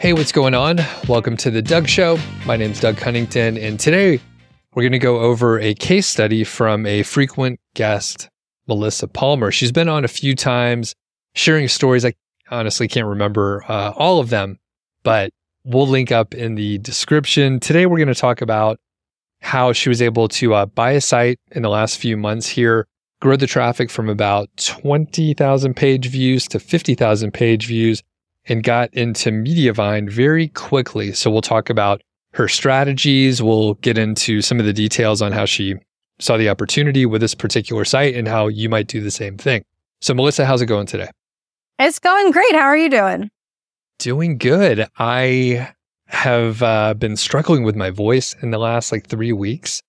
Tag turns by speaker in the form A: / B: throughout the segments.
A: Hey, what's going on? Welcome to the Doug Show. My name's Doug Cunnington, and today we're going to go over a case study from a frequent guest, Melissa Palmer. She's been on a few times sharing stories. I honestly can't remember uh, all of them, but we'll link up in the description. Today, we're going to talk about how she was able to uh, buy a site in the last few months here, grow the traffic from about 20,000 page views to 50,000 page views and got into Mediavine very quickly. So we'll talk about her strategies. We'll get into some of the details on how she saw the opportunity with this particular site and how you might do the same thing. So, Melissa, how's it going today?
B: It's going great. How are you doing?
A: Doing good. I have uh, been struggling with my voice in the last like three weeks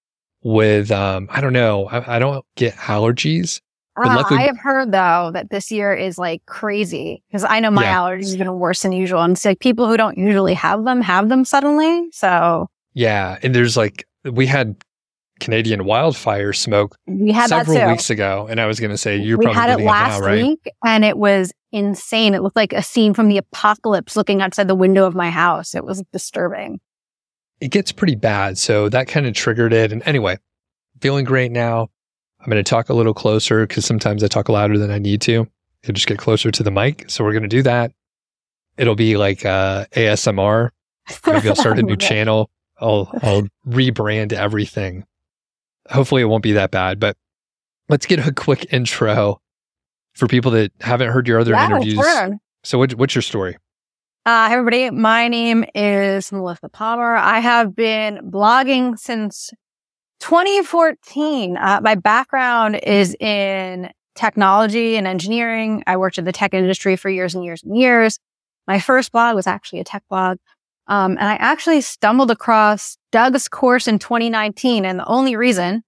A: with, um, I don't know, I, I don't get allergies.
B: Uh, luckily, I have heard though that this year is like crazy because I know my yeah. allergies are going to worse than usual. And it's like people who don't usually have them have them suddenly. So
A: yeah, and there's like we had Canadian wildfire smoke
B: we had
A: several weeks ago, and I was going to say you're
B: we
A: probably
B: had it last
A: it now, right?
B: week, and it was insane. It looked like a scene from the apocalypse looking outside the window of my house. It was disturbing.
A: It gets pretty bad, so that kind of triggered it. And anyway, feeling great now. I'm going to talk a little closer because sometimes I talk louder than I need to to just get closer to the mic. So we're going to do that. It'll be like uh, ASMR. Maybe I'll start a new channel. I'll I'll rebrand everything. Hopefully, it won't be that bad. But let's get a quick intro for people that haven't heard your other
B: yeah,
A: interviews.
B: Sure.
A: So, what, what's your story?
B: Uh, hey everybody, my name is Melissa Palmer. I have been blogging since 2014. Uh, my background is in technology and engineering. I worked in the tech industry for years and years and years. My first blog was actually a tech blog. Um, and I actually stumbled across Doug's course in 2019. And the only reason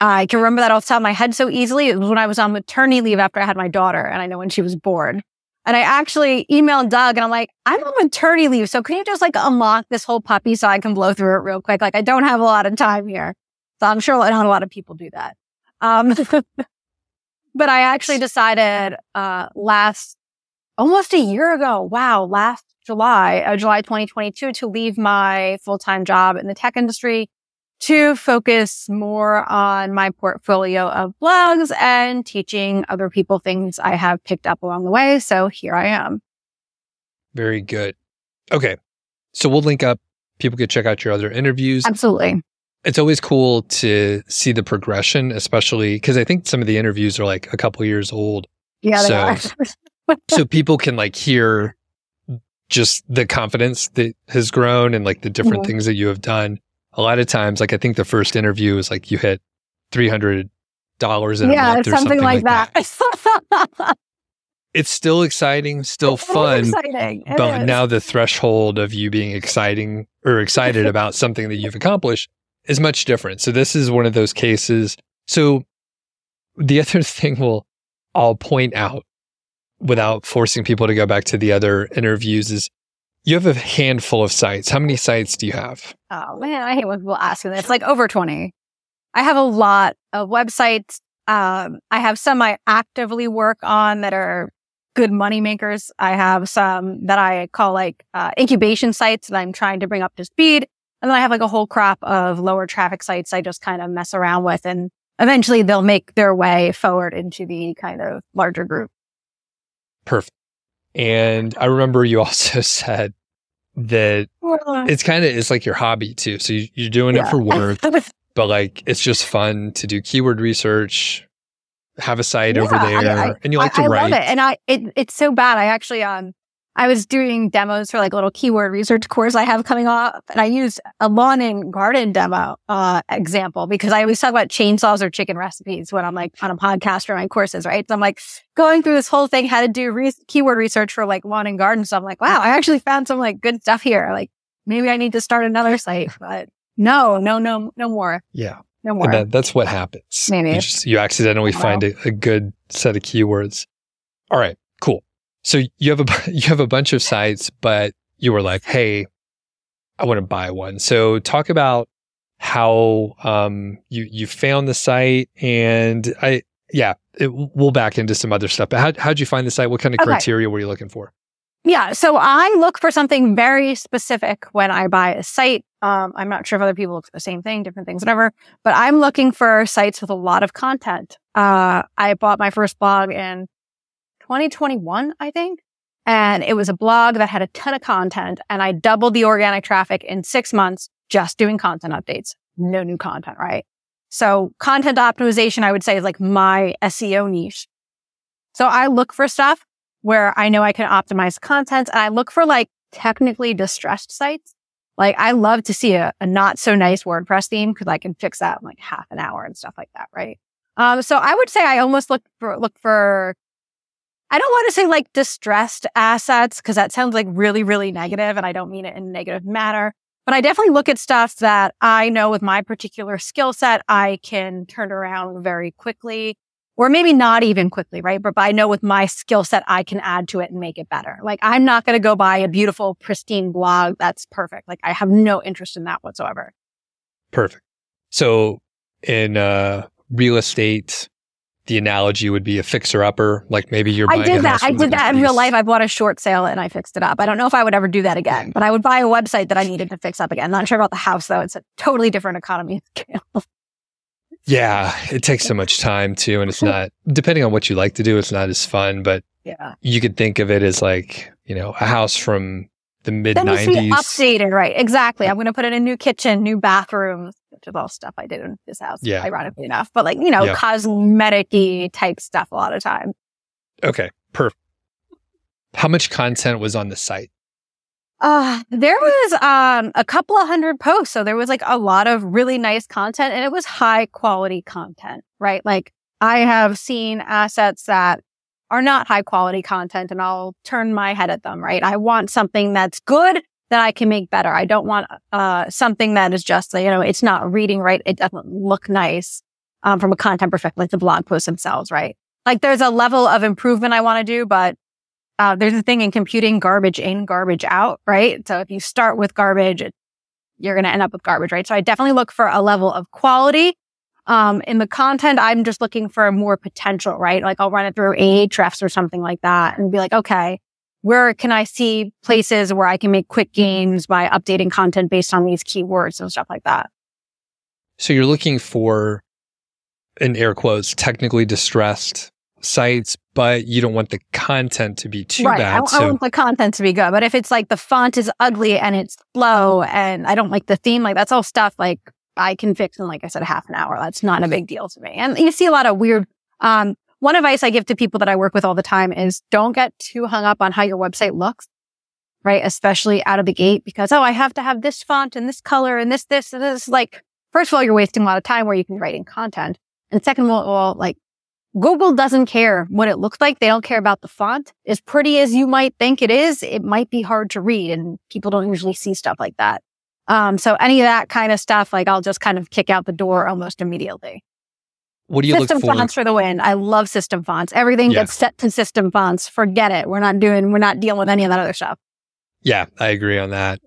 B: I can remember that off the top of my head so easily it was when I was on maternity leave after I had my daughter. And I know when she was born. And I actually emailed Doug and I'm like, I'm on maternity leave. So can you just like unlock this whole puppy so I can blow through it real quick? Like I don't have a lot of time here. So I'm sure not a lot of people do that. Um, but I actually decided, uh, last, almost a year ago. Wow. Last July, uh, July 2022 to leave my full-time job in the tech industry to focus more on my portfolio of blogs and teaching other people things I have picked up along the way. So here I am.
A: Very good. Okay. So we'll link up. People could check out your other interviews.
B: Absolutely
A: it's always cool to see the progression, especially because I think some of the interviews are like a couple years old.
B: Yeah,
A: so, so people can like hear just the confidence that has grown and like the different mm-hmm. things that you have done. A lot of times, like I think the first interview is like you hit three hundred dollars in
B: yeah,
A: a month or
B: something,
A: something
B: like,
A: like that. that. it's still exciting, still
B: it's
A: fun.
B: Exciting.
A: But
B: is.
A: now the threshold of you being exciting or excited about something that you've accomplished is much different. So this is one of those cases. So the other thing will I'll point out without forcing people to go back to the other interviews is you have a handful of sites. How many sites do you have?
B: Oh man, I hate when people ask me that. It's like over 20. I have a lot of websites. Um, I have some I actively work on that are good money makers. I have some that I call like uh, incubation sites that I'm trying to bring up to speed. And then I have like a whole crop of lower traffic sites I just kind of mess around with and eventually they'll make their way forward into the kind of larger group.
A: Perfect. And I remember you also said that it's kind of it's like your hobby too. So you, are doing yeah. it for work, but like it's just fun to do keyword research, have a site yeah, over there, I, I, and you like I, to write.
B: I love it, and I it, it's so bad. I actually um I was doing demos for like a little keyword research course I have coming up, and I used a lawn and garden demo uh, example because I always talk about chainsaws or chicken recipes when I'm like on a podcast for my courses, right? So I'm like going through this whole thing, how to do re- keyword research for like lawn and garden. So I'm like, wow, I actually found some like good stuff here. Like maybe I need to start another site, but no, no, no, no more.
A: Yeah.
B: No more.
A: That, that's what happens.
B: Maybe.
A: You, just, you accidentally find a, a good set of keywords. All right, cool. So you have a you have a bunch of sites, but you were like, "Hey, I want to buy one." So talk about how um, you you found the site, and I yeah, it, we'll back into some other stuff. But how how'd you find the site? What kind of
B: okay.
A: criteria were you looking for?
B: Yeah. So I look for something very specific when I buy a site. Um, I'm not sure if other people look for the same thing, different things, whatever, but I'm looking for sites with a lot of content. Uh, I bought my first blog in 2021, I think. And it was a blog that had a ton of content and I doubled the organic traffic in six months just doing content updates. No new content, right? So content optimization, I would say is like my SEO niche. So I look for stuff where I know I can optimize content and I look for like technically distressed sites. Like I love to see a, a not so nice WordPress theme because I can fix that in like half an hour and stuff like that. Right. Um, so I would say I almost look for, look for, I don't want to say like distressed assets because that sounds like really, really negative and I don't mean it in a negative manner. But I definitely look at stuff that I know with my particular skill set, I can turn around very quickly or maybe not even quickly, right? But I know with my skill set, I can add to it and make it better. Like I'm not going to go buy a beautiful, pristine blog that's perfect. Like I have no interest in that whatsoever.
A: Perfect. So in uh, real estate, the analogy would be a fixer upper. Like maybe you're.
B: I did that. I did that in real life. I bought a short sale and I fixed it up. I don't know if I would ever do that again, hmm. but I would buy a website that I needed to fix up again. Not sure about the house though. It's a totally different economy scale.
A: Yeah, it takes so much time too, and it's not depending on what you like to do. It's not as fun, but
B: yeah,
A: you could think of it as like you know a house from the mid nineties,
B: updated, right? Exactly. I'm going to put in a new kitchen, new bathrooms, which is all stuff I did in this house.
A: Yeah,
B: ironically enough, but like you know, yeah. cosmetic type stuff a lot of time.
A: Okay, perfect. How much content was on the site?
B: Uh, there was um a couple of hundred posts. So there was like a lot of really nice content and it was high quality content, right? Like I have seen assets that are not high quality content and I'll turn my head at them, right? I want something that's good that I can make better. I don't want uh something that is just, you know, it's not reading right. It doesn't look nice um from a content perspective, like the blog posts themselves, right? Like there's a level of improvement I want to do, but uh, there's a thing in computing garbage in, garbage out, right? So if you start with garbage, you're going to end up with garbage, right? So I definitely look for a level of quality. Um, in the content, I'm just looking for more potential, right? Like I'll run it through Ahrefs or something like that and be like, okay, where can I see places where I can make quick gains by updating content based on these keywords and stuff like that?
A: So you're looking for, in air quotes, technically distressed sites, but you don't want the content to be too
B: right.
A: bad.
B: I, so. I want the content to be good. But if it's like the font is ugly and it's slow and I don't like the theme, like that's all stuff like I can fix in, like I said, half an hour. That's not a big deal to me. And you see a lot of weird, um, one advice I give to people that I work with all the time is don't get too hung up on how your website looks, right? Especially out of the gate because, oh, I have to have this font and this color and this, this, and this. Like, first of all, you're wasting a lot of time where you can write in content. And second of all, like Google doesn't care what it looks like. They don't care about the font. As pretty as you might think it is, it might be hard to read and people don't usually see stuff like that. Um, so any of that kind of stuff, like I'll just kind of kick out the door almost immediately.
A: What do you
B: system
A: look for?
B: fonts for the win? I love system fonts. Everything yeah. gets set to system fonts. Forget it. We're not doing, we're not dealing with any of that other stuff.
A: Yeah, I agree on that.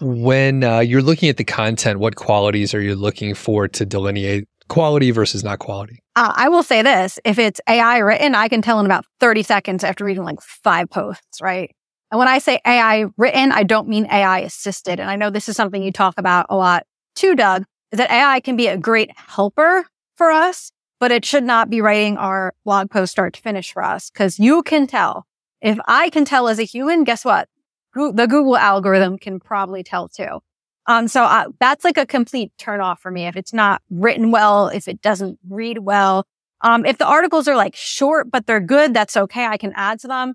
A: when uh, you're looking at the content, what qualities are you looking for to delineate quality versus not quality?
B: Uh, I will say this if it's AI written, I can tell in about 30 seconds after reading like five posts, right? And when I say AI written, I don't mean AI assisted. And I know this is something you talk about a lot too, Doug, is that AI can be a great helper for us, but it should not be writing our blog post start to finish for us because you can tell. If I can tell as a human, guess what? The Google algorithm can probably tell too. Um, so uh, that's like a complete turn off for me. If it's not written well, if it doesn't read well, um, if the articles are like short, but they're good, that's okay. I can add to them.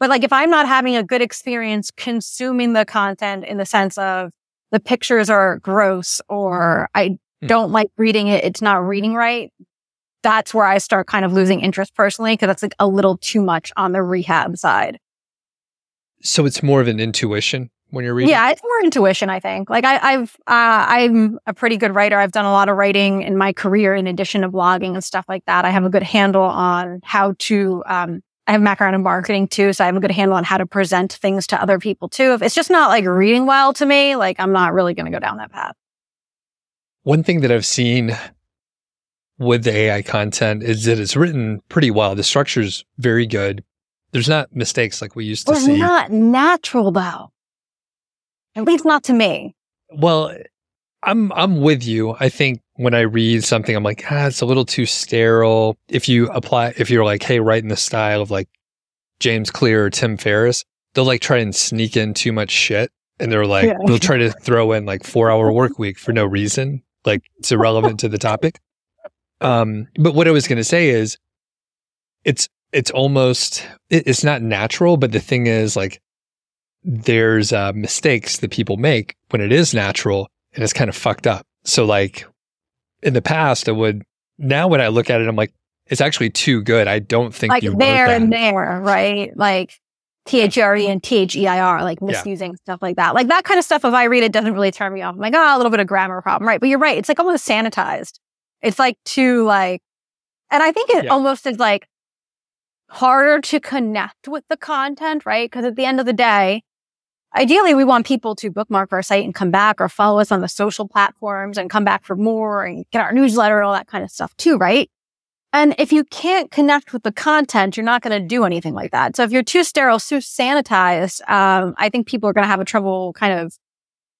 B: But like if I'm not having a good experience consuming the content in the sense of the pictures are gross or I hmm. don't like reading it, it's not reading right. That's where I start kind of losing interest personally because that's like a little too much on the rehab side.
A: So it's more of an intuition when you're reading?
B: Yeah, it's more intuition, I think. Like I, have uh, I'm a pretty good writer. I've done a lot of writing in my career in addition to blogging and stuff like that. I have a good handle on how to, um, I have background in marketing too. So I have a good handle on how to present things to other people too. If it's just not like reading well to me, like I'm not really going to go down that path.
A: One thing that I've seen with the AI content is that it's written pretty well. The structure is very good there's not mistakes like we used to
B: It's
A: see.
B: not natural though. At least not to me.
A: Well, I'm I'm with you. I think when I read something, I'm like, ah, it's a little too sterile. If you apply, if you're like, hey, write in the style of like James Clear or Tim Ferriss, they'll like try and sneak in too much shit, and they're like,
B: Yeah.
A: they'll try to throw in like four hour work week for no reason, like it's irrelevant to the topic. Um, but what I was gonna say is, it's it's almost it, it's not natural, but the thing is like there's uh, mistakes that people make when it is natural and it's kind of fucked up. So like in the past, I would now when I look at it, I'm like, it's actually too good. I don't think
B: Like
A: you
B: there and there, right? Like T H R E and T H E I R, like misusing stuff like that. Like that kind of stuff, if I read it, doesn't really turn me off. I'm like, oh, a little bit of grammar problem, right? But you're right. It's like almost sanitized. It's like too like, and I think it
A: Yeah.
B: almost is like harder to connect with the content, right? Because at the end of the day, ideally we want people to bookmark our site and come back or follow us on the social platforms and come back for more and get our newsletter and all that kind of stuff too, right? And if you can't connect with the content, you're not going to do anything like that. So if you're too sterile, too sanitized, um, I think people are going to have a trouble kind of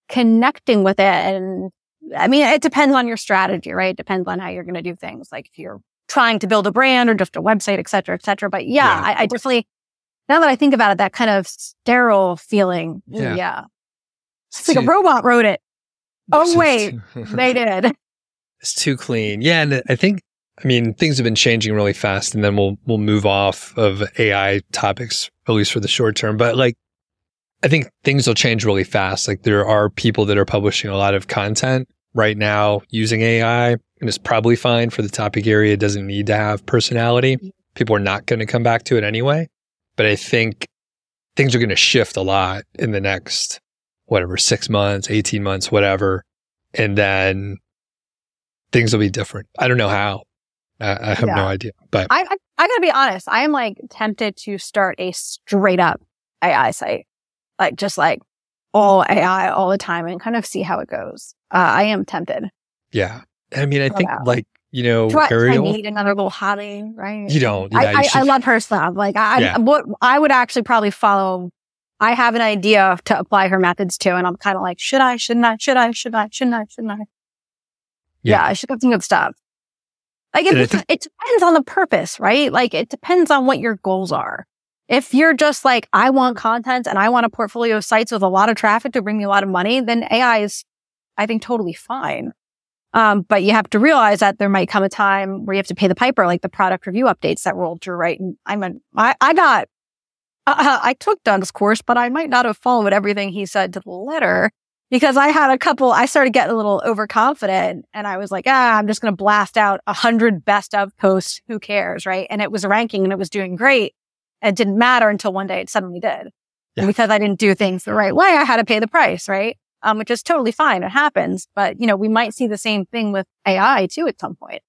B: connecting with it. And I mean, it depends on your strategy, right? It depends on how you're going to do things. Like if you're trying to build a brand or just a website, et cetera, et cetera. But yeah,
A: Yeah.
B: I, I definitely, now that I think about it, that kind of sterile feeling.
A: Yeah.
B: Yeah.
A: It's
B: like a robot wrote it. Oh, wait.
A: too-
B: They did.
A: it's too clean. Yeah, and I think I mean things have been changing really fast, and then we'll we'll move off of AI topics at least for the short term. But like, I think things will change really fast. Like there are people that are publishing a lot of content right now using AI, and it's probably fine for the topic area. It doesn't need to have personality. Mm-hmm. People are not going to come back to it anyway. But I think things are going to shift a lot in the next whatever six months, eighteen months, whatever, and then things will be different. I don't know how. I, I have
B: Yeah.
A: no idea. But
B: I, I, I gotta be honest. I am like tempted to start a straight up AI site, like just like all AI all the time and kind of see how it goes. Uh, I am tempted.
A: yeah, I mean, I
B: Oh,
A: think
B: wow.
A: like you know,
B: Do I, do I need another little hottie? Right?
A: You don't. Yeah,
B: I, I, I love her stuff. Like I,
A: Yeah.
B: what I would actually probably follow. I have an idea to apply her methods to, and I'm kind of like, should I? Shouldn't I? Should I? Should I? Shouldn't I? Shouldn't I?
A: Yeah.
B: Yeah, I should have some good stuff. Like it,
A: And I think-
B: it depends on the purpose, right? Like it depends on what your goals are. If you're just like, I want content and I want a portfolio of sites with a lot of traffic to bring me a lot of money, then AI is, I think, totally fine. Um, but you have to realize that there might come a time where you have to pay the piper, like the product review updates that rolled through, right? And I'm a, I, I got, uh, I took Doug's course, but I might not have followed everything he said to the letter because I had a couple, I started getting a little overconfident and I was like, ah, I'm just going to blast out a hundred best of posts. Who cares? Right. And it was ranking and it was doing great. It didn't matter until one day it suddenly did.
A: Yeah.
B: And because I didn't do things the right way, I had to pay the price. Right. Um, which is totally fine. It happens. But, you know, we might see the same thing with AI too at some point.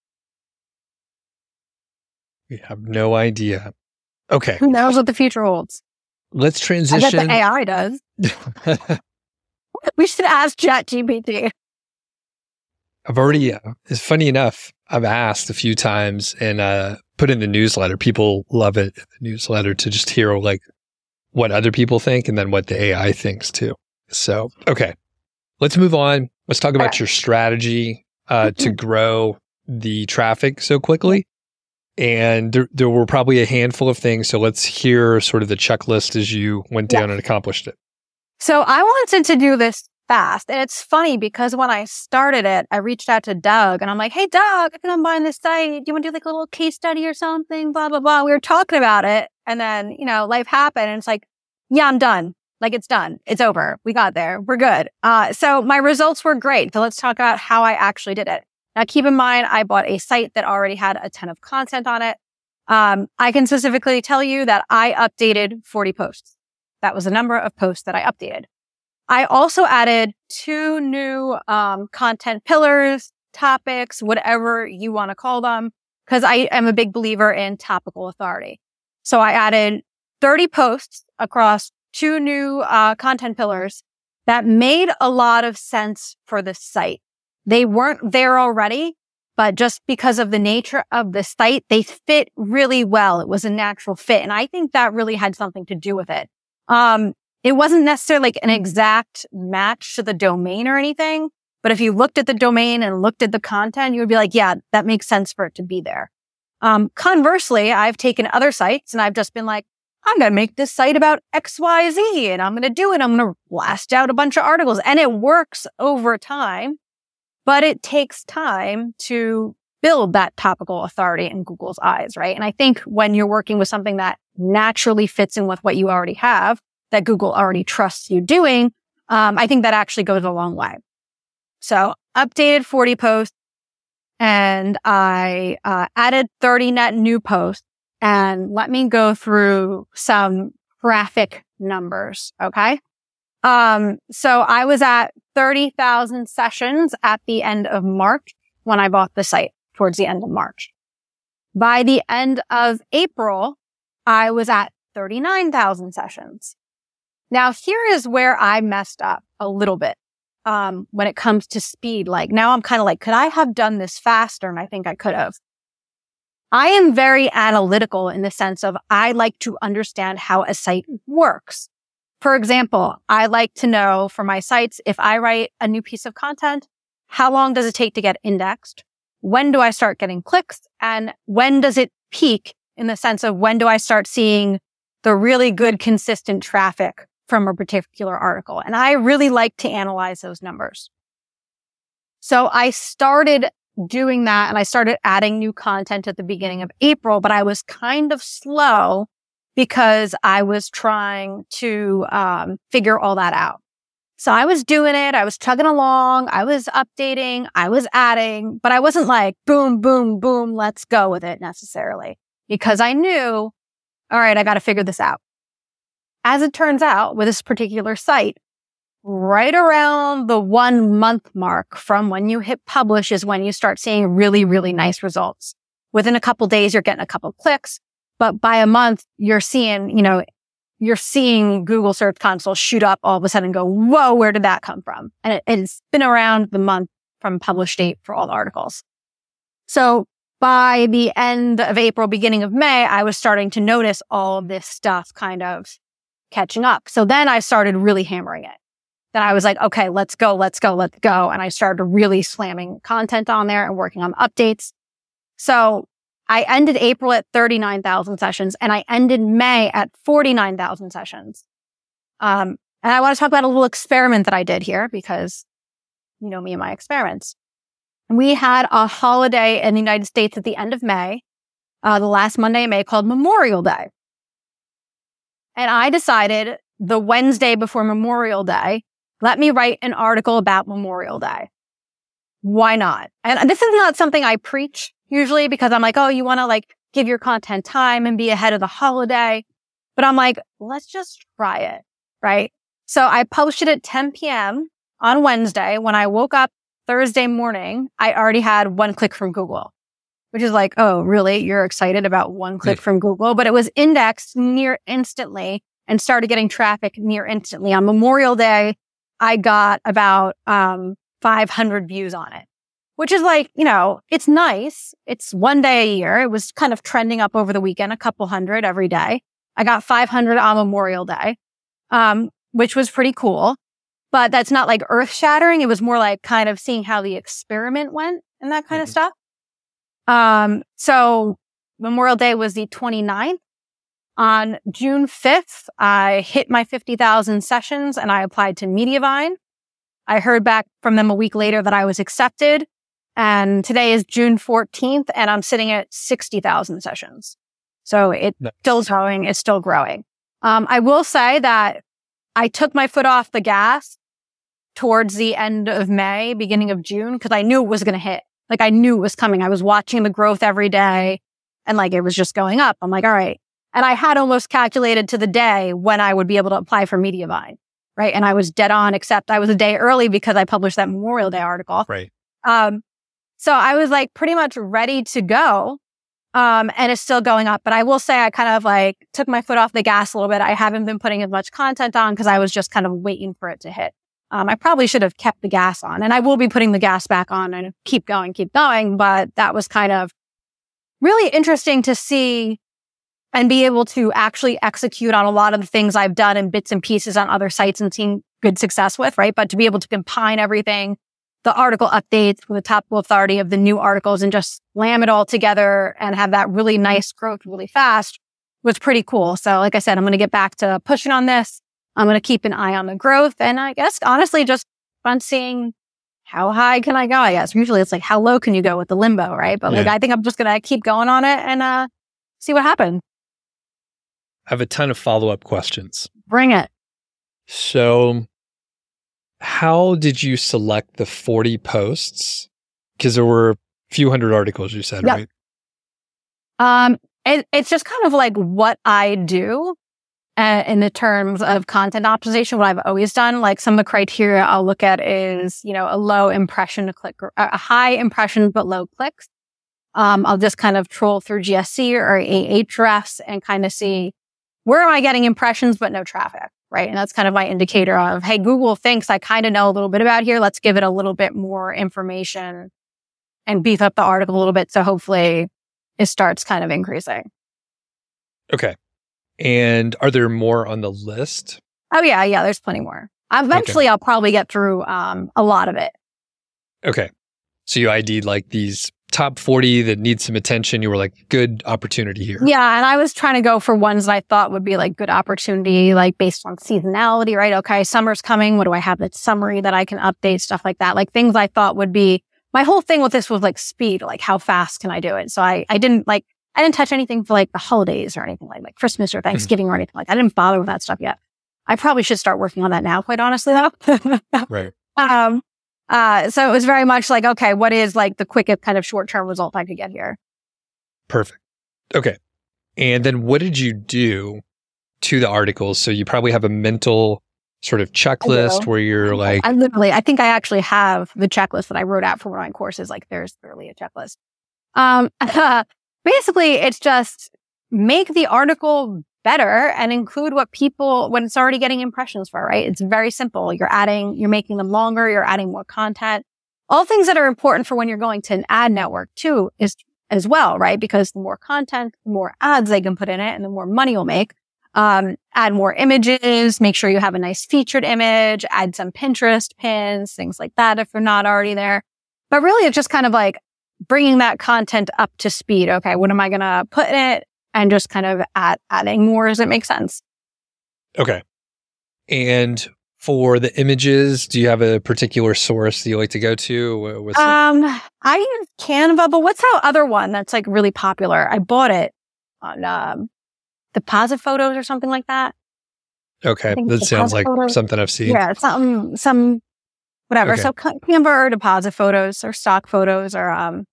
A: We have no idea. Okay,
B: Who knows what the future holds?
A: let's
B: I bet
A: transition.
B: the AI does. We should ask ChatGPT.
A: I've already, uh, it's funny enough, I've asked a few times and uh, put in the newsletter. People love it, the newsletter, to just hear like what other people think and then what the AI thinks too. So, okay, let's move on. Let's talk about your strategy uh, to grow the traffic so quickly. And there, there were probably a handful of things. So let's hear sort of the checklist as you went
B: Yeah.
A: down and accomplished it.
B: So I wanted to do this fast. And it's funny because when I started it, I reached out to Doug and I'm like, Hey, Doug, I'm buying this site. Do you want to do like a little case study or something? Blah, blah, blah. We were talking about it. And then, you know, life happened and it's like, yeah, I'm done. Like it's done. It's over. We got there. We're good. Uh, so my results were great. So let's talk about how I actually did it. Now keep in mind, I bought a site that already had a ton of content on it. Um, I can specifically tell you that I updated 40 posts. That was the number of posts that I updated. I also added two new um, content pillars, topics, whatever you want to call them, because I am a big believer in topical authority. So I added 30 posts across two new uh, content pillars that made a lot of sense for the site. They weren't there already, but just because of the nature of the site, they fit really well. It was a natural fit. And I think that really had something to do with it. Um, it wasn't necessarily like an exact match to the domain or anything, but if you looked at the domain and looked at the content, you would be like, yeah, that makes sense for it to be there. Um, conversely, I've taken other sites and I've just been like, I'm going to make this site about XYZ and I'm going to do it. I'm going to blast out a bunch of articles and it works over time, but it takes time to build that topical authority in Google's eyes, right? And I think when you're working with something that naturally fits in with what you already have, that Google already trusts you doing, um, I think that actually goes a long way. So updated 40 posts and I uh, added 30 net new posts and let me go through some graphic numbers. Okay. Um, so I was at 30,000 sessions at the end of March when I bought the site towards the end of March. By the end of April, I was at 39,000 sessions. Now here is where I messed up a little bit. Um, when it comes to speed, like now I'm kind of like, could I have done this faster? And I think I could have. I am very analytical in the sense of I like to understand how a site works. For example, I like to know for my sites, if I write a new piece of content, how long does it take to get indexed? When do I start getting clicks? And when does it peak in the sense of when do I start seeing the really good, consistent traffic from a particular article? And I really like to analyze those numbers. So I started doing that and I started adding new content at the beginning of April, but I was kind of slow because I was trying to um, figure all that out. So I was doing it. I was chugging along. I was updating. I was adding, but I wasn't like boom, boom, boom. Let's go with it necessarily because I knew, all right, I got to figure this out. As it turns out with this particular site, right around the one month mark from when you hit publish is when you start seeing really, really nice results. Within a couple days, you're getting a couple clicks, but by a month, you're seeing, you know, you're seeing Google Search Console shoot up all of a sudden and go, whoa, where did that come from? And it, it's been around the month from publish date for all the articles. So by the end of April, beginning of May, I was starting to notice all of this stuff kind of catching up. So then I started really hammering it then I was like, okay, let's go, let's go, let's go. And I started really slamming content on there and working on updates. So I ended April at 39,000 sessions and I ended May at 49,000 sessions. Um, and I want to talk about a little experiment that I did here because you know me and my experiments. We had a holiday in the United States at the end of May, uh, the last Monday in May called Memorial Day. And I decided the Wednesday before Memorial Day let me write an article about Memorial Day. Why not? And this is not something I preach usually because I'm like, oh, you want to like give your content time and be ahead of the holiday. But I'm like, let's just try it. Right. So I posted at 10 p.m. on Wednesday. When I woke up Thursday morning, I already had one click from Google, which is like, oh, really? You're excited about one click from Google, but it was indexed near instantly and started getting traffic near instantly on Memorial Day. I got about um, 500 views on it, which is like, you know, it's nice. It's one day a year. It was kind of trending up over the weekend, a couple hundred every day. I got 500 on Memorial Day, um, which was pretty cool. But that's not like earth shattering. It was more like kind of seeing how the experiment went and that kind mm-hmm. of stuff. Um, so Memorial Day was the 29th. On June 5th, I hit my 50,000 sessions and I applied to Mediavine. I heard back from them a week later that I was accepted. And today is June 14th and I'm sitting at 60,000 sessions. So it's no. still growing. It's still growing. Um, I will say that I took my foot off the gas towards the end of May, beginning of June, because I knew it was going to hit. Like I knew it was coming. I was watching the growth every day and like it was just going up. I'm like, all right, and I had almost calculated to the day when I would be able to apply for Mediavine. Right. And I was dead on, except I was a day early because I published that Memorial Day article.
A: Right.
B: Um, so I was like pretty much ready to go. Um, and it's still going up. But I will say I kind of like took my foot off the gas a little bit. I haven't been putting as much content on because I was just kind of waiting for it to hit. Um, I probably should have kept the gas on and I will be putting the gas back on and keep going, keep going. But that was kind of really interesting to see and be able to actually execute on a lot of the things I've done in bits and pieces on other sites and seen good success with, right? But to be able to combine everything, the article updates with the topical authority of the new articles and just slam it all together and have that really nice growth really fast was pretty cool. So like I said, I'm going to get back to pushing on this. I'm going to keep an eye on the growth. And I guess honestly, just fun seeing how high can I go? I guess usually it's like, how low can you go with the limbo? Right. But like, I think I'm just going to keep going on it and, uh, see what happens.
A: I have a ton of follow up questions.
B: Bring it.
A: So, how did you select the 40 posts? Because there were a few hundred articles, you said, yep. right?
B: Um, it, it's just kind of like what I do uh, in the terms of content optimization, what I've always done, like some of the criteria I'll look at is, you know, a low impression to click, a high impression, but low clicks. Um, I'll just kind of troll through GSC or Ahrefs and kind of see where am I getting impressions, but no traffic, right? And that's kind of my indicator of, Hey, Google thinks I kind of know a little bit about here. Let's give it a little bit more information and beef up the article a little bit. So hopefully it starts kind of increasing.
A: Okay. And are there more on the list?
B: Oh yeah, yeah, there's plenty more. Eventually okay. I'll probably get through um, a lot of it.
A: Okay. So you ID'd like these top 40 that need some attention. You were like, good opportunity here.
B: Yeah. And I was trying to go for ones that I thought would be like good opportunity, like based on seasonality, right? Okay. Summer's coming. What do I have that summary that I can update? Stuff like that. Like things I thought would be my whole thing with this was like speed, like how fast can I do it? So I, I didn't like, I didn't touch anything for like the holidays or anything like, like Christmas or mm-hmm. Thanksgiving or anything like that. I didn't bother with that stuff yet. I probably should start working on that now, quite honestly though.
A: right.
B: Um, uh, so it was very much like, okay, what is like the quickest kind of short term result I could get here?
A: Perfect. Okay. And then what did you do to the articles? So you probably have a mental sort of checklist where you're like
B: I literally I think I actually have the checklist that I wrote out for one of my courses. Like there's literally a checklist. Um basically it's just make the article better and include what people when it's already getting impressions for, right? It's very simple. You're adding, you're making them longer, you're adding more content. All things that are important for when you're going to an ad network too is as well, right? Because the more content, the more ads they can put in it and the more money you'll make. Um, add more images, make sure you have a nice featured image, add some Pinterest pins, things like that if you're not already there. But really, it's just kind of like bringing that content up to speed. Okay. What am I going to put in it? And just kind of add, adding more as it makes sense.
A: Okay. And for the images, do you have a particular source that you like to go to?
B: What's um, it? I use Canva, but what's that other one that's like really popular? I bought it on um, deposit photos or something like that.
A: Okay, that sounds like photos. something I've seen.
B: Yeah, some some whatever. Okay. So Canva or deposit photos or stock photos or um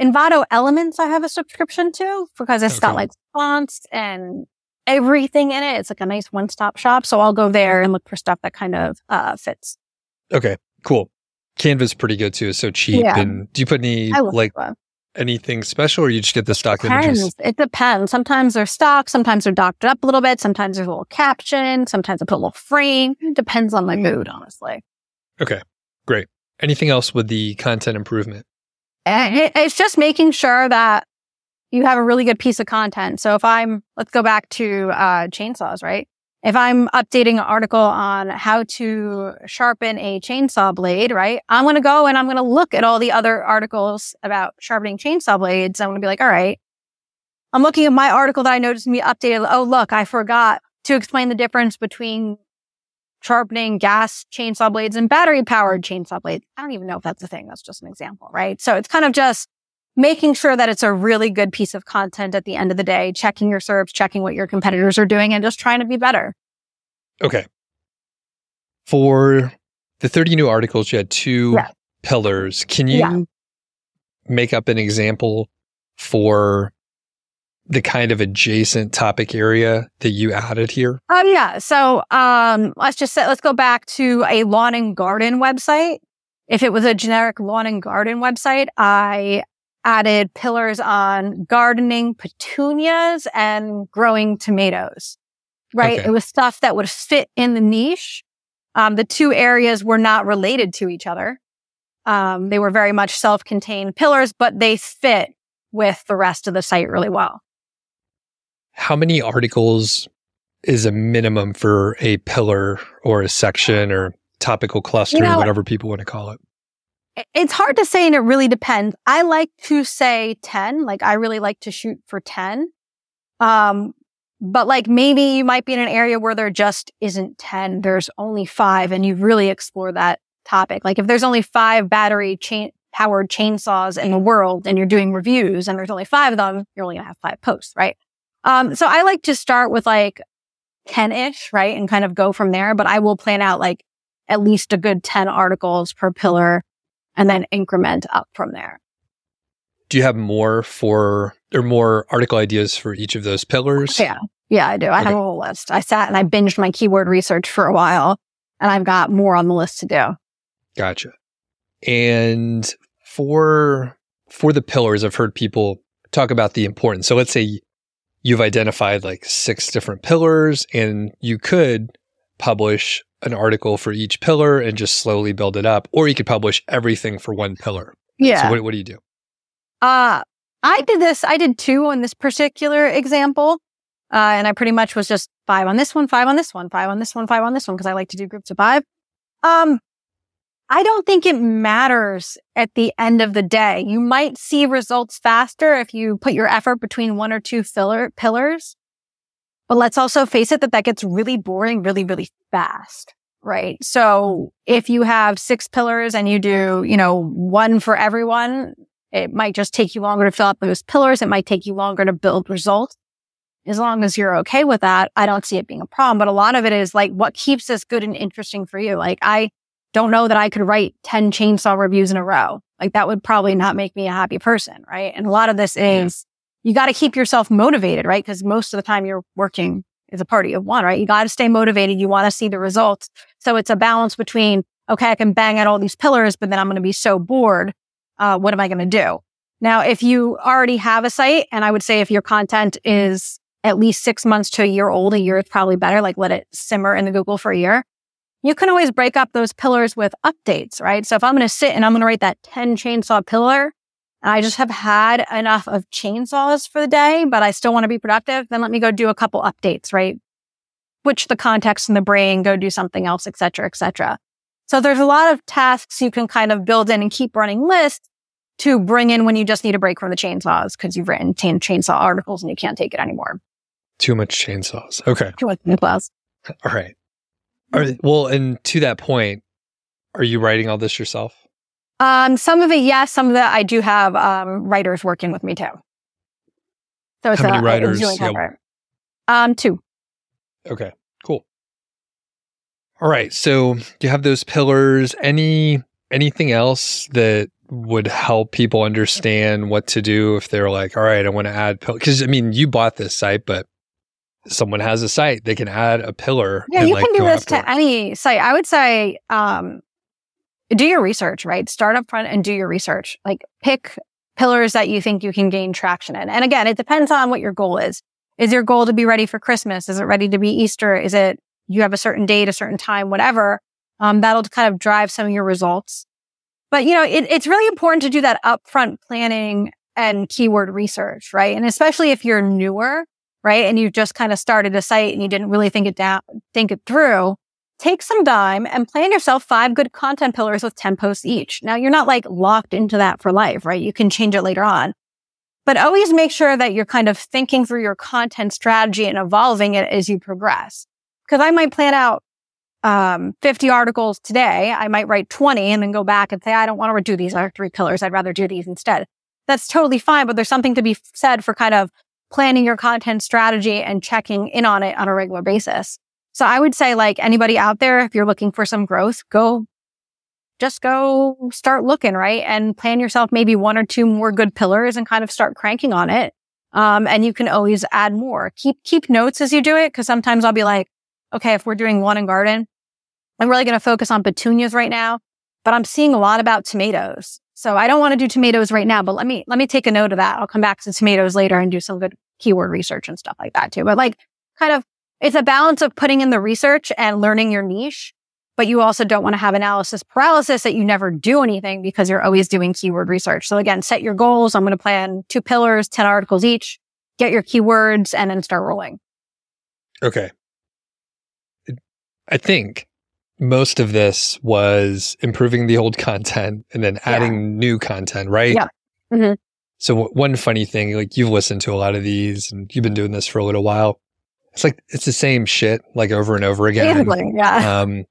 B: Envato Elements I have a subscription to because it's okay. got like fonts and everything in it. It's like a nice one-stop shop. So I'll go there and look for stuff that kind of uh fits.
A: Okay, cool. Canva's pretty good too. It's so cheap. Yeah. And do you put any like anything special or you just get the stock
B: it depends.
A: images?
B: It depends. Sometimes they're stock, sometimes they're doctored up a little bit, sometimes there's a little caption, sometimes I put a little frame. It depends on my mood, honestly.
A: Okay, great. Anything else with the content improvement?
B: It's just making sure that you have a really good piece of content. So if I'm, let's go back to uh, chainsaws, right? if I'm updating an article on how to sharpen a chainsaw blade, right? I'm going to go and I'm going to look at all the other articles about sharpening chainsaw blades. I'm going to be like, all right, I'm looking at my article that I noticed me updated. Oh, look, I forgot to explain the difference between sharpening gas chainsaw blades and battery powered chainsaw blades. I don't even know if that's a thing. That's just an example, right? So it's kind of just making sure that it's a really good piece of content at the end of the day, checking your SERPs, checking what your competitors are doing, and just trying to be better.
A: Okay. For the 30 new articles, you had two yeah. pillars. Can you yeah. make up an example for the kind of adjacent topic area that you added here?
B: Um, yeah. So um, let's just say, let's go back to a lawn and garden website. If it was a generic lawn and garden website, I added pillars on gardening petunias and growing tomatoes, right? Okay. It was stuff that would fit in the niche. Um, the two areas were not related to each other. Um, they were very much self-contained pillars, but they fit with the rest of the site really well.
A: How many articles is a minimum for a pillar or a section or topical cluster, you know, whatever people want to call it?
B: It's hard to say and it really depends. I like to say 10. Like I really like to shoot for 10. Um, but like maybe you might be in an area where there just isn't 10. There's only five and you really explore that topic. Like if there's only five battery chain powered chainsaws in the world and you're doing reviews and there's only five of them, you're only gonna have five posts, right? Um, so I like to start with like 10 ish, right? And kind of go from there, but I will plan out like at least a good 10 articles per pillar and then increment up from there.
A: Do you have more for or more article ideas for each of those pillars?
B: Yeah. Yeah, I do. I okay. have a whole list. I sat and I binged my keyword research for a while and I've got more on the list to do.
A: Gotcha. And for for the pillars, I've heard people talk about the importance. So let's say you've identified like six different pillars and you could publish an article for each pillar and just slowly build it up, or you could publish everything for one pillar.
B: Yeah.
A: So what, what do you do?
B: Uh, I did this. I did two on this particular example. Uh, and I pretty much was just five on this one, five on this one, five on this one, five on this one, because I like to do groups of five. Um, I don't think it matters at the end of the day. You might see results faster if you put your effort between one or two filler pillars. But let's also face it that that gets really boring really, really fast, right? So if you have six pillars and you do, you know, one for everyone, it might just take you longer to fill out those pillars. It might take you longer to build results. As long as you're okay with that, I don't see it being a problem. But a lot of it is like what keeps this good and interesting for you. Like I, don't know that I could write 10 chainsaw reviews in a row. Like that would probably not make me a happy person. Right. And a lot of this is yeah. you got to keep yourself motivated, right? Because most of the time you're working as a party of one, right? You got to stay motivated. You want to see the results. So it's a balance between, okay, I can bang out all these pillars, but then I'm going to be so bored. Uh, what am I going to do? Now, if you already have a site, and I would say if your content is at least six months to a year old, a year is probably better. Like let it simmer in the Google for a year you can always break up those pillars with updates, right? So if I'm going to sit and I'm going to write that 10 chainsaw pillar, and I just have had enough of chainsaws for the day, but I still want to be productive, then let me go do a couple updates, right? Switch the context in the brain, go do something else, et cetera, et cetera. So there's a lot of tasks you can kind of build in and keep running lists to bring in when you just need a break from the chainsaws because you've written 10 chainsaw articles and you can't take it anymore.
A: Too much chainsaws. Okay.
B: Too much chainsaws.
A: All right. Are, well, and to that point, are you writing all this yourself?
B: Um, some of it, yes. Some of it, I do have um, writers working with me too.
A: So it's How many a, writers? Yeah.
B: Um, two.
A: Okay, cool. All right. So you have those pillars. Any anything else that would help people understand what to do if they're like, all right, I want to add because I mean, you bought this site, but someone has a site, they can add a pillar.
B: Yeah, you like can do this to any site. I would say, um, do your research, right? Start up front and do your research. Like pick pillars that you think you can gain traction in. And again, it depends on what your goal is. Is your goal to be ready for Christmas? Is it ready to be Easter? Is it you have a certain date, a certain time, whatever? Um, that'll kind of drive some of your results. But you know, it, it's really important to do that upfront planning and keyword research, right? And especially if you're newer, right? And you just kind of started a site and you didn't really think it down, think it through. Take some time and plan yourself five good content pillars with 10 posts each. Now you're not like locked into that for life, right? You can change it later on, but always make sure that you're kind of thinking through your content strategy and evolving it as you progress. Cause I might plan out um, 50 articles today. I might write 20 and then go back and say, I don't want to do these three pillars. I'd rather do these instead. That's totally fine, but there's something to be said for kind of planning your content strategy and checking in on it on a regular basis. So I would say like anybody out there, if you're looking for some growth, go just go start looking, right? And plan yourself maybe one or two more good pillars and kind of start cranking on it. Um, and you can always add more. Keep, keep notes as you do it. Cause sometimes I'll be like, okay, if we're doing lawn and garden, I'm really going to focus on petunias right now, but I'm seeing a lot about tomatoes. So I don't want to do tomatoes right now, but let me, let me take a note of that. I'll come back to tomatoes later and do some good keyword research and stuff like that too. But like kind of, it's a balance of putting in the research and learning your niche, but you also don't want to have analysis paralysis that you never do anything because you're always doing keyword research. So again, set your goals. I'm going to plan two pillars, 10 articles each, get your keywords and then start rolling.
A: Okay. I think most of this was improving the old content and then adding yeah. new content, right?
B: Yeah. Mm-hmm.
A: So w- one funny thing, like you've listened to a lot of these and you've been doing this for a little while. It's like it's the same shit like over and over again.
B: yeah.
A: Um,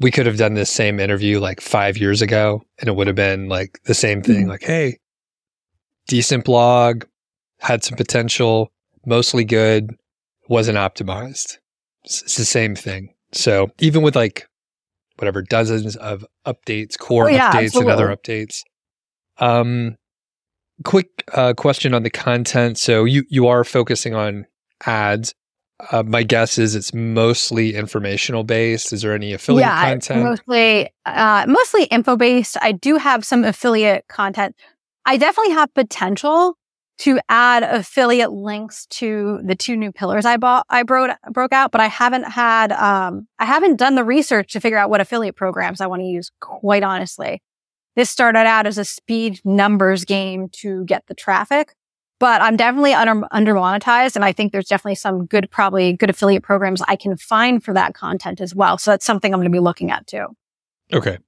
A: we could have done this same interview like five years ago, and it would have been like the same thing. Mm-hmm. Like, hey, decent blog, had some potential, mostly good, wasn't optimized. It's, it's the same thing. So even with like whatever dozens of updates, core oh, yeah, updates, absolutely. and other updates. Um, quick uh, question on the content. So you you are focusing on ads. Uh, my guess is it's mostly informational based. Is there any affiliate yeah, content?
B: Mostly, uh, mostly info based. I do have some affiliate content. I definitely have potential to add affiliate links to the two new pillars I bought, I broke, broke out, but I haven't had, um, I haven't done the research to figure out what affiliate programs I want to use, quite honestly. This started out as a speed numbers game to get the traffic but I'm definitely under, under monetized. And I think there's definitely some good, probably good affiliate programs I can find for that content as well. So that's something I'm going to be looking at too.
A: Okay.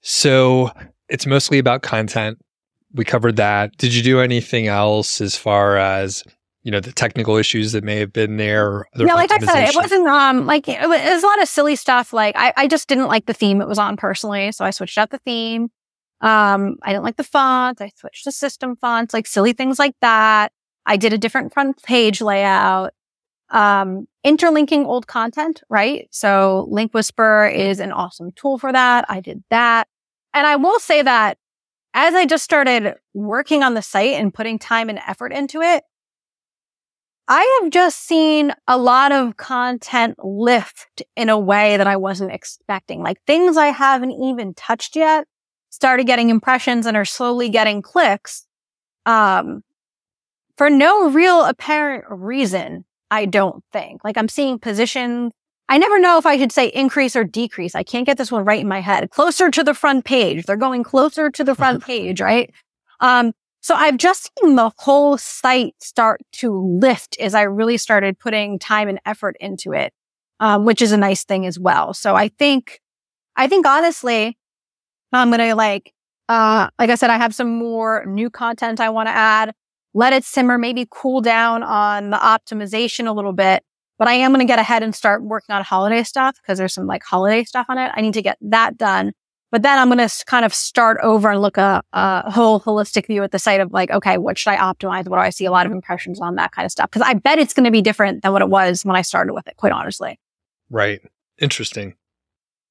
A: So it's mostly about content. We covered that. Did you do anything else as far as you know the technical issues that may have been there?
B: yeah, like I said, it wasn't um like it was, it was, a lot of silly stuff. Like I, I just didn't like the theme it was on personally, so I switched out the theme. Um, I didn't like the fonts. I switched to system fonts, like silly things like that. I did a different front page layout. Um, interlinking old content, right? So Link Whisper is an awesome tool for that. I did that. And I will say that as I just started working on the site and putting time and effort into it, I have just seen a lot of content lift in a way that I wasn't expecting. Like things I haven't even touched yet started getting impressions and are slowly getting clicks um, for no real apparent reason. I don't think. Like I'm seeing positions. I never know if I should say increase or decrease. I can't get this one right in my head. Closer to the front page. They're going closer to the front page, right? Um, so I've just seen the whole site start to lift as I really started putting time and effort into it, um, which is a nice thing as well. So I think, I think honestly, I'm going to like, uh, like I said, I have some more new content I want to add. Let it simmer, maybe cool down on the optimization a little bit. But I am going to get ahead and start working on holiday stuff because there's some like holiday stuff on it. I need to get that done. But then I'm going to kind of start over and look a, a whole holistic view at the site of like, okay, what should I optimize? What do I see a lot of impressions on that kind of stuff? Because I bet it's going to be different than what it was when I started with it, quite honestly.
A: Right. Interesting.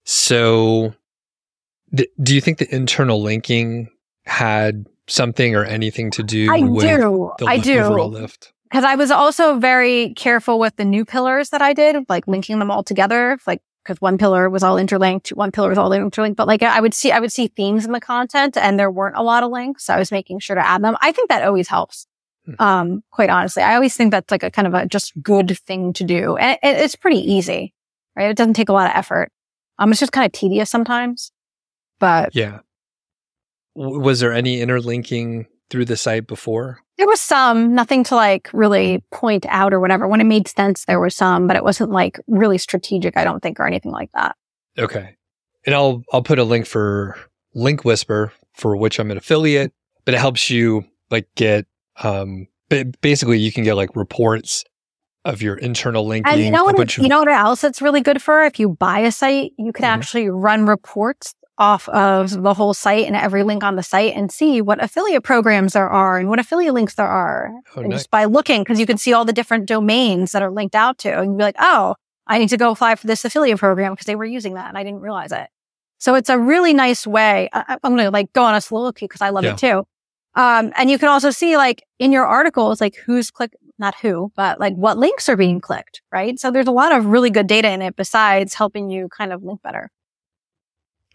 A: So do you think the internal linking had something or anything to do
B: I
A: with
B: do.
A: the
B: I do.
A: overall lift?
B: Because I was also very careful with the new pillars that I did, like linking them all together, like because one pillar was all interlinked, one pillar was all interlinked. But like I would see, I would see themes in the content, and there weren't a lot of links. So I was making sure to add them. I think that always helps. Hmm. Um, quite honestly, I always think that's like a kind of a just good thing to do, and it, it's pretty easy, right? It doesn't take a lot of effort. Um, it's just kind of tedious sometimes. But
A: yeah, w- was there any interlinking through the site before?
B: There was some, nothing to like really point out or whatever. When it made sense, there was some, but it wasn't like really strategic, I don't think, or anything like that.
A: Okay. And I'll I'll put a link for Link Whisper for which I'm an affiliate, but it helps you like get um basically you can get like reports of your internal linking.
B: And you know what? you know what else it's really good for? If you buy a site, you can mm-hmm. actually run reports off of the whole site and every link on the site and see what affiliate programs there are and what affiliate links there are. Oh, nice. Just by looking, because you can see all the different domains that are linked out to and be like, oh, I need to go apply for this affiliate program because they were using that and I didn't realize it. So it's a really nice way. I, am going to like go on a soliloquy because I love yeah. it too. Um, and you can also see like in your articles, like who's click, not who, but like what links are being clicked, right? So there's a lot of really good data in it besides helping you kind of link better.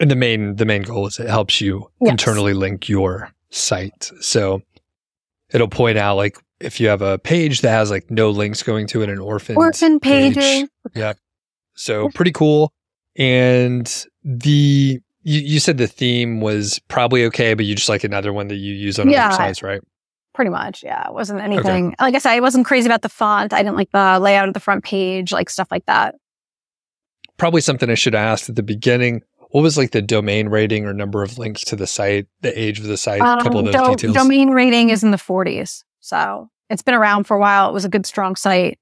A: And the main the main goal is it helps you yes. internally link your site. So it'll point out like if you have a page that has like no links going to it, an orphan
B: orphan pages.
A: Page. Yeah. So pretty cool. And the you, you said the theme was probably okay, but you just like another one that you use on
B: Yeah.
A: other sites, right?
B: Pretty much, yeah. It wasn't anything. Like I said, I wasn't crazy about the font. I didn't like the layout of the front page, like stuff like that.
A: Probably something I should have asked at the beginning. What was like the domain rating or number of links to the site, the age of the site, a couple of
B: Um,
A: those
B: do-
A: details?
B: Domain rating is in the 40s. So it's been around for a while. It was a good, strong site.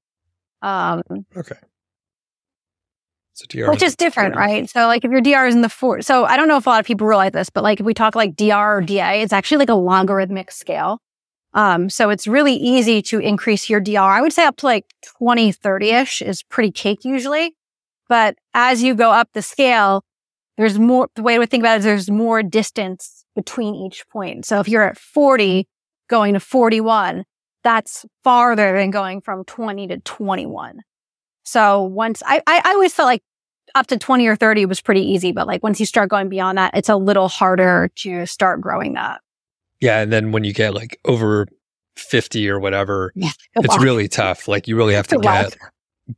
B: Um,
A: okay. So DR
B: which is different,
A: 40s.
B: right? So like if your DR is in the four, so I don't know if a lot of people realize this, but like if we talk like DR or DA, it's actually like a logarithmic scale. Um, so it's really easy to increase your DR. I would say up to like 20, 30 ish is pretty cake usually. But as you go up the scale, there's more, the way to think about it is there's more distance between each point. So if you're at 40 going to 41, that's farther than going from 20 to 21. So once I, I, I always felt like up to 20 or 30 was pretty easy, but like once you start going beyond that, it's a little harder to start growing that.
A: Yeah, and then when you get like over 50 or whatever,
B: Yeah.
A: it's really tough. Like you really have to
B: It's a lot.
A: get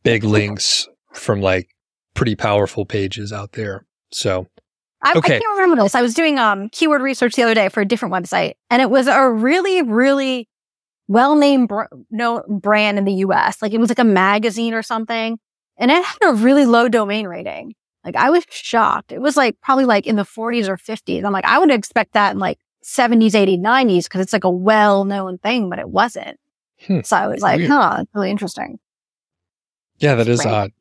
A: big links from like pretty powerful pages out there. So,
B: I,
A: Okay.
B: I can't remember this. I was doing um keyword research the other day for a different website, and it was a really, really well named br- no brand in the US. Like it was like a magazine or something, and it had a really low domain rating. Like I was shocked. It was like probably like in the 40s or 50s. I'm like, I would expect that in like 70s, 80s, 90s because it's like a well known thing, but it wasn't.
A: Hmm.
B: So I was like,
A: Weird.
B: huh, really interesting.
A: yeah, that is
B: Right.
A: odd.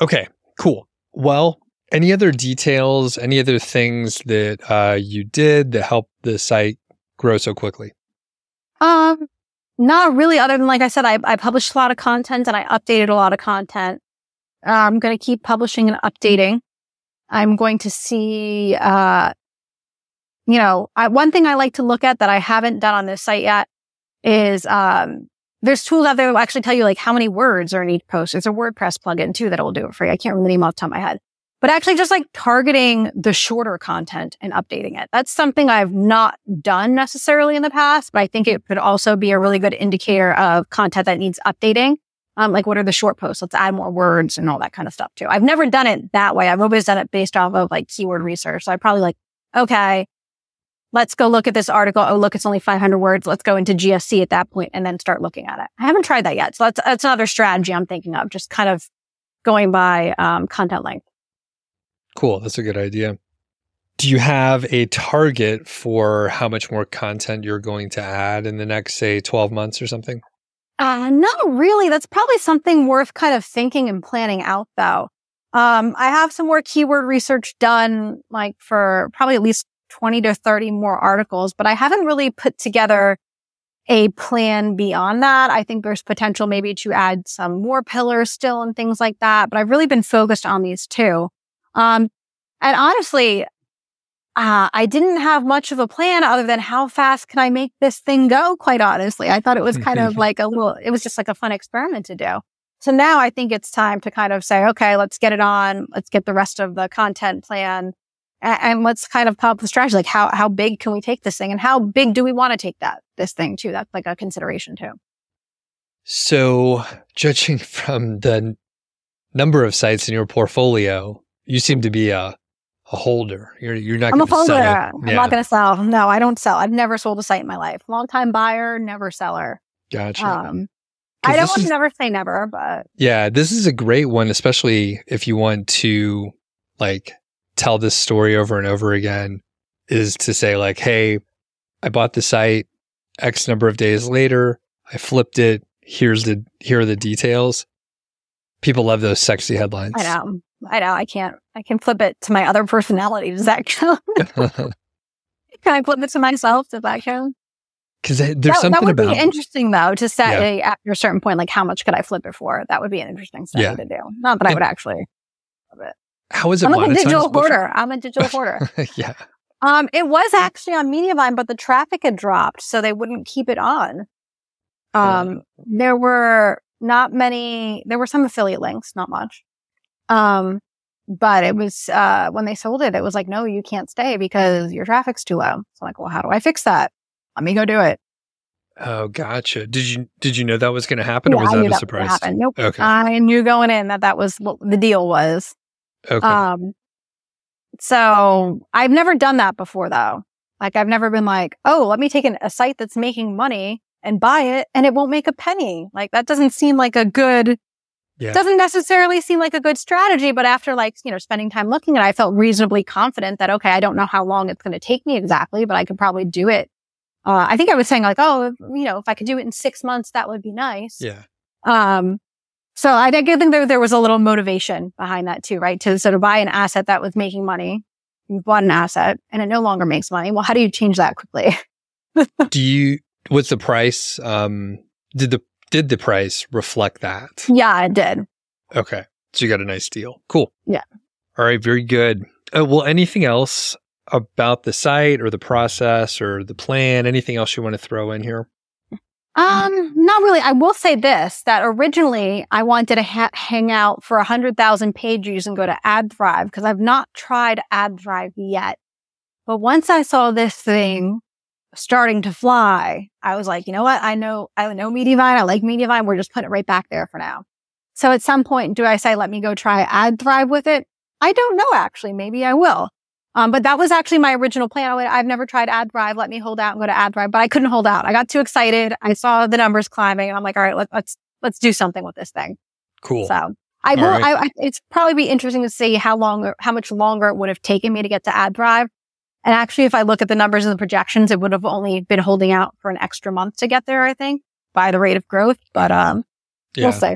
A: Okay, cool. Well, any other details, any other things that uh, you did that helped the site grow so quickly?
B: Um, not really. Other than like I said, I I published a lot of content and I updated a lot of content. Uh, I'm going to keep publishing and updating. I'm going to see. Uh, you know, I, one thing I like to look at that I haven't done on this site yet is um, there's tools out there that will actually tell you like how many words are in each post. It's a WordPress plugin too that'll do it for you. I can't remember the name off the top of my head. But actually just like targeting the shorter content and updating it. That's something I've not done necessarily in the past, but I think it could also be a really good indicator of content that needs updating. Um, like what are the short posts? Let's add more words and all that kind of stuff too. I've never done it that way. I've always done it based off of like keyword research. So I probably like, okay, let's go look at this article. Oh, look, it's only 500 words. Let's go into GSC at that point and then start looking at it. I haven't tried that yet. So that's, that's another strategy I'm thinking of, just kind of going by um, content length.
A: Cool. That's a good idea. Do you have a target for how much more content you're going to add in the next, say, 12 months or something?
B: Uh, not really. That's probably something worth kind of thinking and planning out though. Um, I have some more keyword research done, like for probably at least 20 to 30 more articles, but I haven't really put together a plan beyond that. I think there's potential maybe to add some more pillars still and things like that, but I've really been focused on these two. Um, and honestly, uh, I didn't have much of a plan other than how fast can I make this thing go? Quite honestly, I thought it was kind of like a little, it was just like a fun experiment to do. So now I think it's time to kind of say, okay, let's get it on. Let's get the rest of the content plan and, and let's kind of come up with strategy. Like how, how big can we take this thing and how big do we want to take that, this thing too? That's like a consideration too.
A: So, judging from the number of sites in your portfolio, you seem to be a, a holder. You're, you're not
B: I'm a
A: going to
B: folder.
A: sell.
B: I'm not going to sell. No, I don't sell. I've never sold a site in my life. Long time buyer, never seller.
A: Gotcha.
B: Um, I don't
A: this
B: want to
A: is-
B: never say never, but
A: Yeah, this is a great one, especially if you want to like tell this story over and over again, is to say like, hey, I bought the site X number of days later, I flipped it, here's the here are the details. People love those sexy headlines.
B: I know. I know. I can't. I can flip it to my other personality. Does that count? Can I flip it to myself? Does that count?
A: Because there's
B: that, that
A: something
B: would
A: about
B: be interesting though to set
A: Yeah.
B: a, after a certain point, like how much could I flip it for? That would be an interesting study
A: Yeah.
B: to do. Not that I would actually.
A: how is it
B: I'm like a digital hoarder. I'm a digital hoarder.
A: yeah.
B: Um, it was actually on Mediavine, but the traffic had dropped, so they wouldn't keep it on. Um, there were not many. There were some affiliate links, not much. Um, but it was uh when they sold it, it was like, no, you can't stay because your traffic's too low. So I'm like, well, how do I fix that? Let me go do it.
A: Oh, gotcha. Did you did you know that was going to happen, or was that a
B: that
A: surprise?
B: Nope.
A: Okay.
B: I knew going in that that was what the deal was.
A: Okay.
B: Um, so I've never done that before though. Like I've never been like, oh, let me take an, a site that's making money and buy it and it won't make a penny. Like that doesn't seem like a good,
A: Yeah.
B: doesn't necessarily seem like a good strategy. But after like, you know, spending time looking at it, I felt reasonably confident that, okay, I don't know how long it's going to take me exactly, but I could probably do it. Uh, I think I was saying like, oh, you know, if I could do it in six months, that would be nice.
A: yeah.
B: Um, so I think there, there was a little motivation behind that too, right? To sort of buy an asset that was making money. You bought an asset and it no longer makes money. Well, how do you change that quickly?
A: Do you what's the price? Um did the did the price reflect that?
B: yeah, it did.
A: Okay. So you got a nice deal. Cool.
B: Yeah.
A: All right, very good. Uh, well, anything else about the site or the process or the plan? Anything else you want to throw in here?
B: Um, not really. I will say this, that originally I wanted to ha- hang out for a hundred thousand page views and go to AdThrive because I've not tried AdThrive yet. But once I saw this thing starting to fly, I was like, you know what? I know, I know Mediavine. I like Mediavine. We're just putting it right back there for now. So at some point, do I say, let me go try AdThrive with it? I don't know, actually. Maybe I will. Um, but that was actually my original plan. I went, I've never tried AdThrive. Let me hold out and go to AdThrive, but I couldn't hold out. I got too excited. I saw the numbers climbing and I'm like, all right, let, let's, let's do something with this thing.
A: Cool.
B: So I will,
A: right.
B: I, I, it's probably be interesting to see how long, how much longer it would have taken me to get to Ad AdThrive. And actually, if I look at the numbers and the projections, it would have only been holding out for an extra month to get there, I think, by the rate of growth. But, um,
A: yeah.
B: we'll see.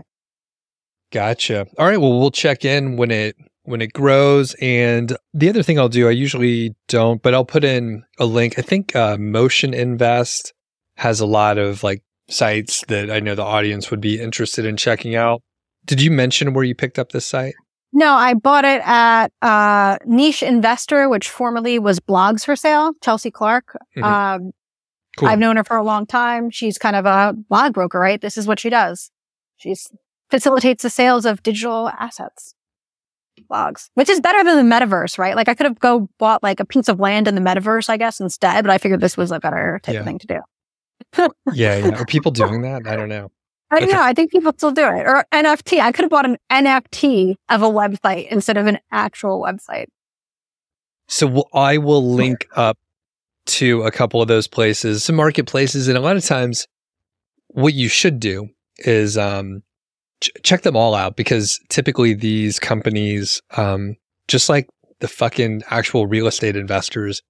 A: Gotcha. All right. Well, we'll check in when it when it grows. And the other thing I'll do, I usually don't, but I'll put in a link. I think uh, Motion Invest has a lot of like sites that I know the audience would be interested in checking out. Did you mention where you picked up this site?
B: No, I bought it at uh, Niche Investor, which formerly was Blogs for Sale, Chelsea Clark.
A: Mhm.
B: Um,
A: Cool.
B: I've known her for a long time. She's kind of a blog broker, right? This is what she does. She's facilitates the sales of digital assets, blogs, which is better than the metaverse, right? Like I could have go bought like a piece of land in the metaverse, I guess, instead, but I figured this was a better type
A: Yeah.
B: of thing to do.
A: yeah, yeah. Are people doing that? I don't know.
B: I don't know. I think people still do it. Or NFT. I could have bought an NFT of a website instead of an actual website.
A: So I will link up to a couple of those places, some marketplaces, and a lot of times, what you should do is um, ch- check them all out because typically these companies, um, just like the fucking actual real estate investors,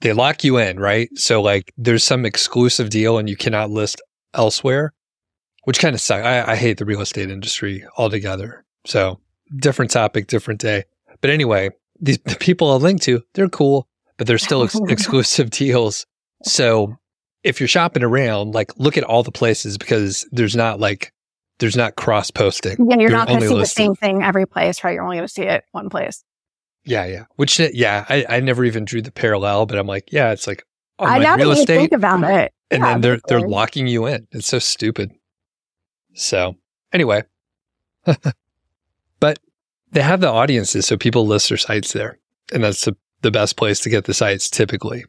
A: they lock you in, right? So like, there's some exclusive deal and you cannot list elsewhere, which kind of sucks. I, I hate the real estate industry altogether. So different topic, different day. But anyway, these the people I'll link to, they're cool, but they're still ex- exclusive deals. So if you're shopping around, like look at all the places because there's not like there's not cross posting.
B: Yeah, you're
A: They're
B: not going to see
A: listed.
B: the same thing every place, right? You're only going to see it one place.
A: Yeah, yeah. Which yeah, I, I never even drew the parallel, but I'm like, yeah, it's like oh,
B: I
A: like real estate,
B: think about it,
A: and
B: yeah,
A: then they're they're locking you in. It's so stupid. So anyway, but they have the audiences, so people list their sites there, and that's the, the best place to get the sites typically.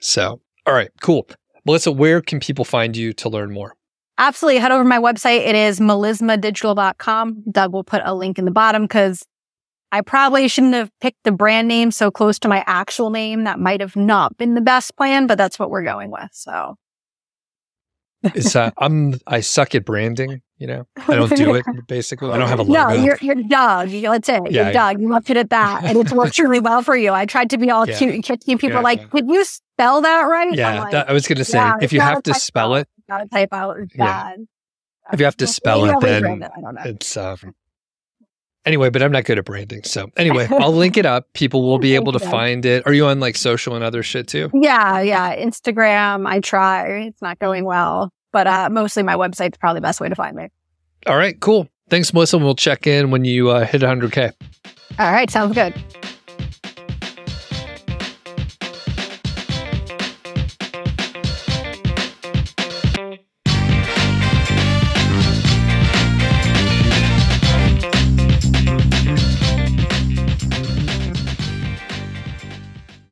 A: So all right, cool. Melissa, where can people find you to learn more?
B: absolutely head over to my website. It is melismadigital.com. Doug will put a link in the bottom because I probably shouldn't have picked the brand name so close to my actual name. That might have not been the best plan, but that's what we're going with. So
A: It's uh, I'm I suck at branding. You know, I don't do it basically. I don't have a
B: no,
A: logo.
B: you're you're Doug. You- That's it.
A: Yeah,
B: you're Doug. You left it at that, and it's worked really well for you. I tried to be all
A: Yeah.
B: cute and kitschy. People
A: Yeah,
B: are like,
A: yeah.
B: "Did you spell that right?"
A: Yeah,
B: like,
A: that, I was gonna say
B: "Yeah,
A: if you have to
B: typo.
A: spell it,
B: It's not a typo. It's
A: Yeah.
B: bad.
A: if you have to spell it,
B: I'll
A: then
B: it. I don't know.
A: it's um anyway but i'm not good at branding so anyway i'll link it up people will be able to find it are you on like social and other shit too
B: Yeah, yeah. Instagram, I try. It's not going well, but uh, mostly my website's probably the best way to find me.
A: all right cool thanks melissa we'll check in when you uh, hit 100k
B: All right, sounds good.